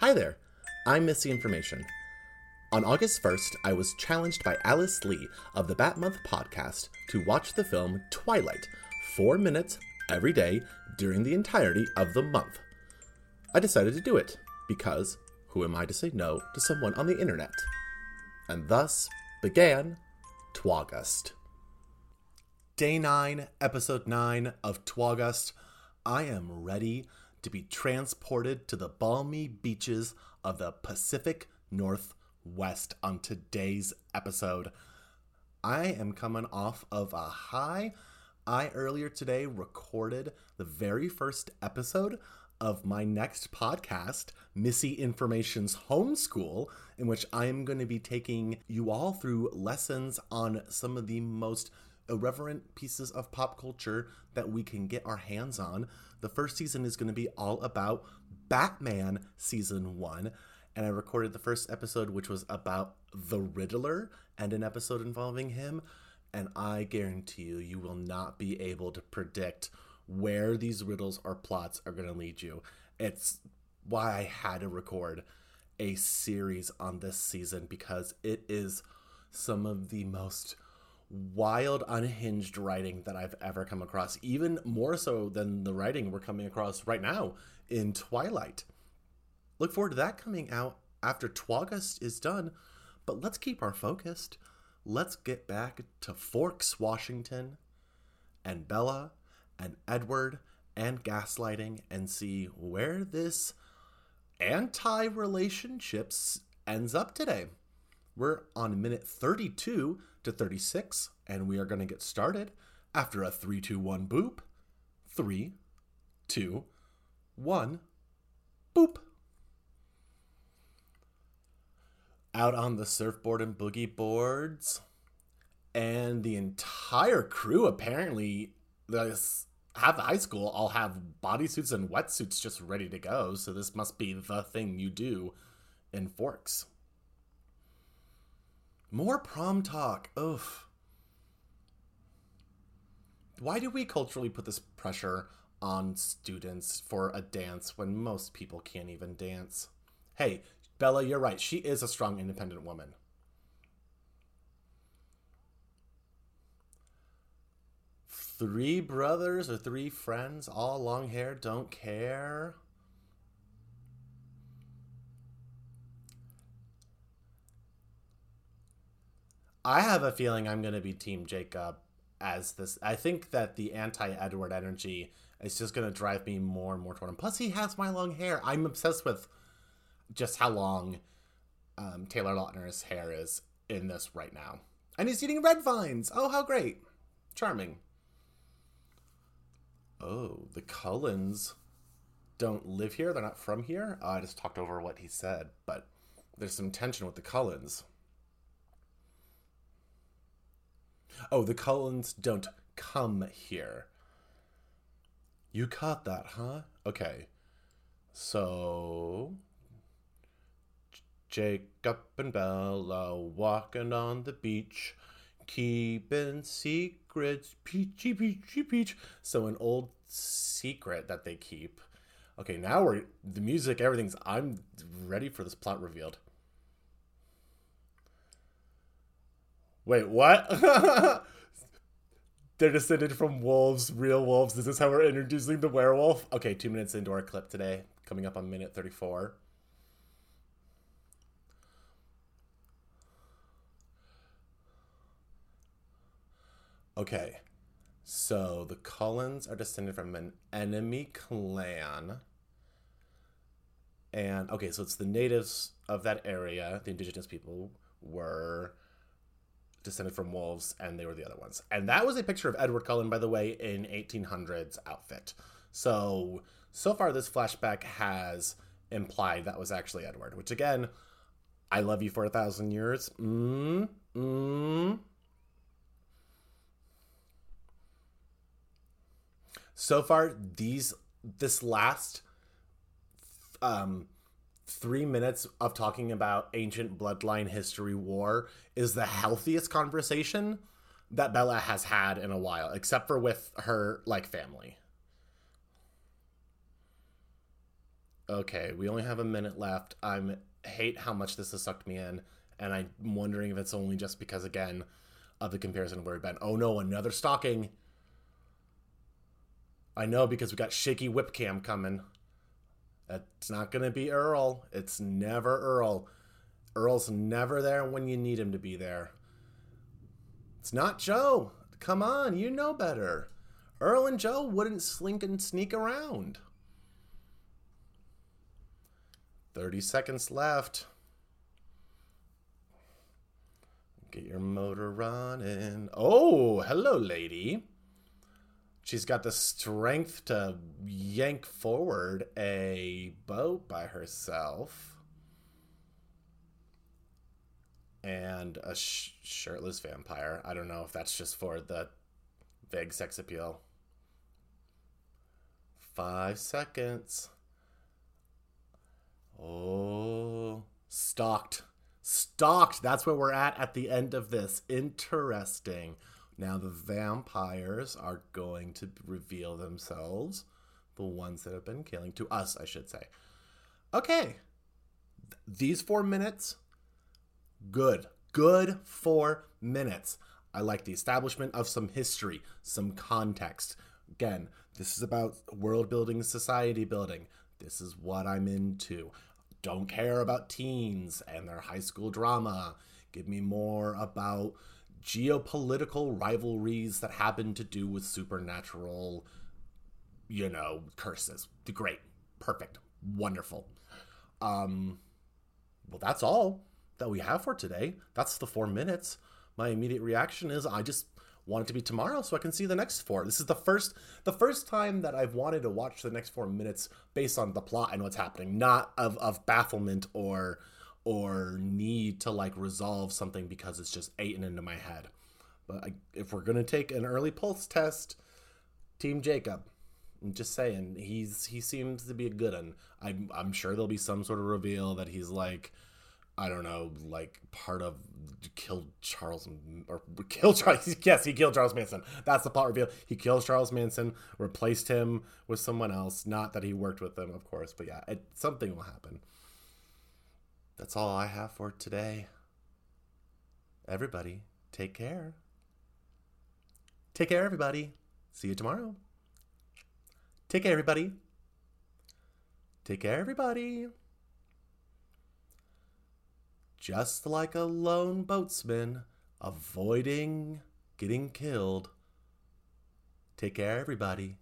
Hi there, I'm Missy Information. On August 1st, I was challenged by Alice Lee of the Bat Month podcast to watch the film Twilight, four minutes every day during the entirety of the month. I decided to do it because who am I to say no to someone on the internet? And thus began Twagust. Day 9, Episode 9 of Twagust. I am ready to be transported to the balmy beaches of the Pacific Northwest on today's episode. I am coming off of a high. I earlier today recorded the very first episode of my next podcast, Missy Information's Homeschool, in which I am going to be taking you all through lessons on some of the most irreverent pieces of pop culture that we can get our hands on. The first season is going to be all about Batman season one. And I recorded the first episode, which was about the Riddler and an episode involving him. And I guarantee you, you will not be able to predict where these riddles or plots are going to lead you. It's why I had to record a series on this season because it is some of the most wild, unhinged writing that I've ever come across, even more so than the writing we're coming across right now in Twilight. Look forward to that coming out after Twagust is done, but let's keep our focused. Let's get back to Forks, Washington, and Bella and Edward and gaslighting and see where this anti relationships ends up today. We're on minute 32 to 36, and we are going to get started after a 3 2 1 boop. 3, 2, 1, boop. Out on the surfboard and boogie boards, and the entire crew apparently this half the high school all have bodysuits and wetsuits just ready to go. So this must be the thing you do in Forks. More prom talk. Oof. Why do we culturally put this pressure on students for a dance when most people can't even dance? Hey, Bella, you're right. She is a strong, independent woman. Three brothers or three friends, all long hair, don't care. I have a feeling I'm going to be Team Jacob as this. I think that the anti Edward energy is just going to drive me more and more toward him. Plus, he has my long hair. I'm obsessed with just how long um, Taylor Lautner's hair is in this right now. And he's eating red vines. Oh, how great. Charming. Oh, the Cullens don't live here. They're not from here. Oh, I just talked over what he said, but there's some tension with the Cullens. Oh, the Cullens don't come here. You caught that, huh? Okay. So. Jacob and Bella walking on the beach, keeping secrets, peachy, peachy, peach. So, an old secret that they keep. Okay, now we're. The music, everything's. I'm ready for this plot revealed. Wait, what? They're descended from wolves, real wolves. Is This is how we're introducing the werewolf. Okay, two minutes into our clip today, coming up on minute 34. Okay, so the Cullens are descended from an enemy clan. And okay, so it's the natives of that area, the indigenous people, were descended from wolves, and they were the other ones. And that was a picture of Edward Cullen, by the way, in 1800s outfit. So so far, this flashback has implied that was actually Edward, which again, I love you for a thousand years. Mm, mm. So far, these this last um three minutes of talking about ancient bloodline history war is the healthiest conversation that Bella has had in a while, except for with her like family. Okay, we only have a minute left. I'm hate how much this has sucked me in, and I'm wondering if it's only just because again of the comparison where we've been. Oh no, another stalking. I know because we got shaky whip cam coming. It's not gonna be Earl. It's never Earl. Earl's never there when you need him to be there. It's not Joe. Come on, you know better. Earl and Joe wouldn't slink and sneak around. 30 seconds left. Get your motor running. Oh, hello, lady. She's got the strength to yank forward a boat by herself. And a sh- shirtless vampire. I don't know if that's just for the vague sex appeal. Five seconds. Oh, stalked. Stalked. That's where we're at at the end of this. Interesting. Now the vampires are going to reveal themselves. The ones that have been killing to us, I should say. Okay. These four minutes, good. Good four minutes. I like the establishment of some history, some context. Again, this is about world building, society building. This is what I'm into don't care about teens and their high school drama. Give me more about geopolitical rivalries that happen to do with supernatural, you know, curses. The great. Perfect. Wonderful. Um, well, that's all that we have for today. That's the four minutes. My immediate reaction is I just want it to be tomorrow so I can see the next four. This is the first the first time that I've wanted to watch the next four minutes based on the plot and what's happening, not of, of bafflement or or need to like resolve something because it's just eaten into my head. But I, if we're gonna take an early pulse test, Team Jacob. I'm just saying he's he seems to be a good one. I'm I'm sure there'll be some sort of reveal that he's like I don't know, like part of killed Charles or killed Charles. Yes, he killed Charles Manson. That's the plot reveal. He kills Charles Manson, replaced him with someone else. Not that he worked with them, of course, but yeah, it, something will happen. That's all I have for today. Everybody, take care. Take care, everybody. See you tomorrow. Take care, everybody. Take care, everybody. Just like a lone boatsman avoiding getting killed. Take care, everybody.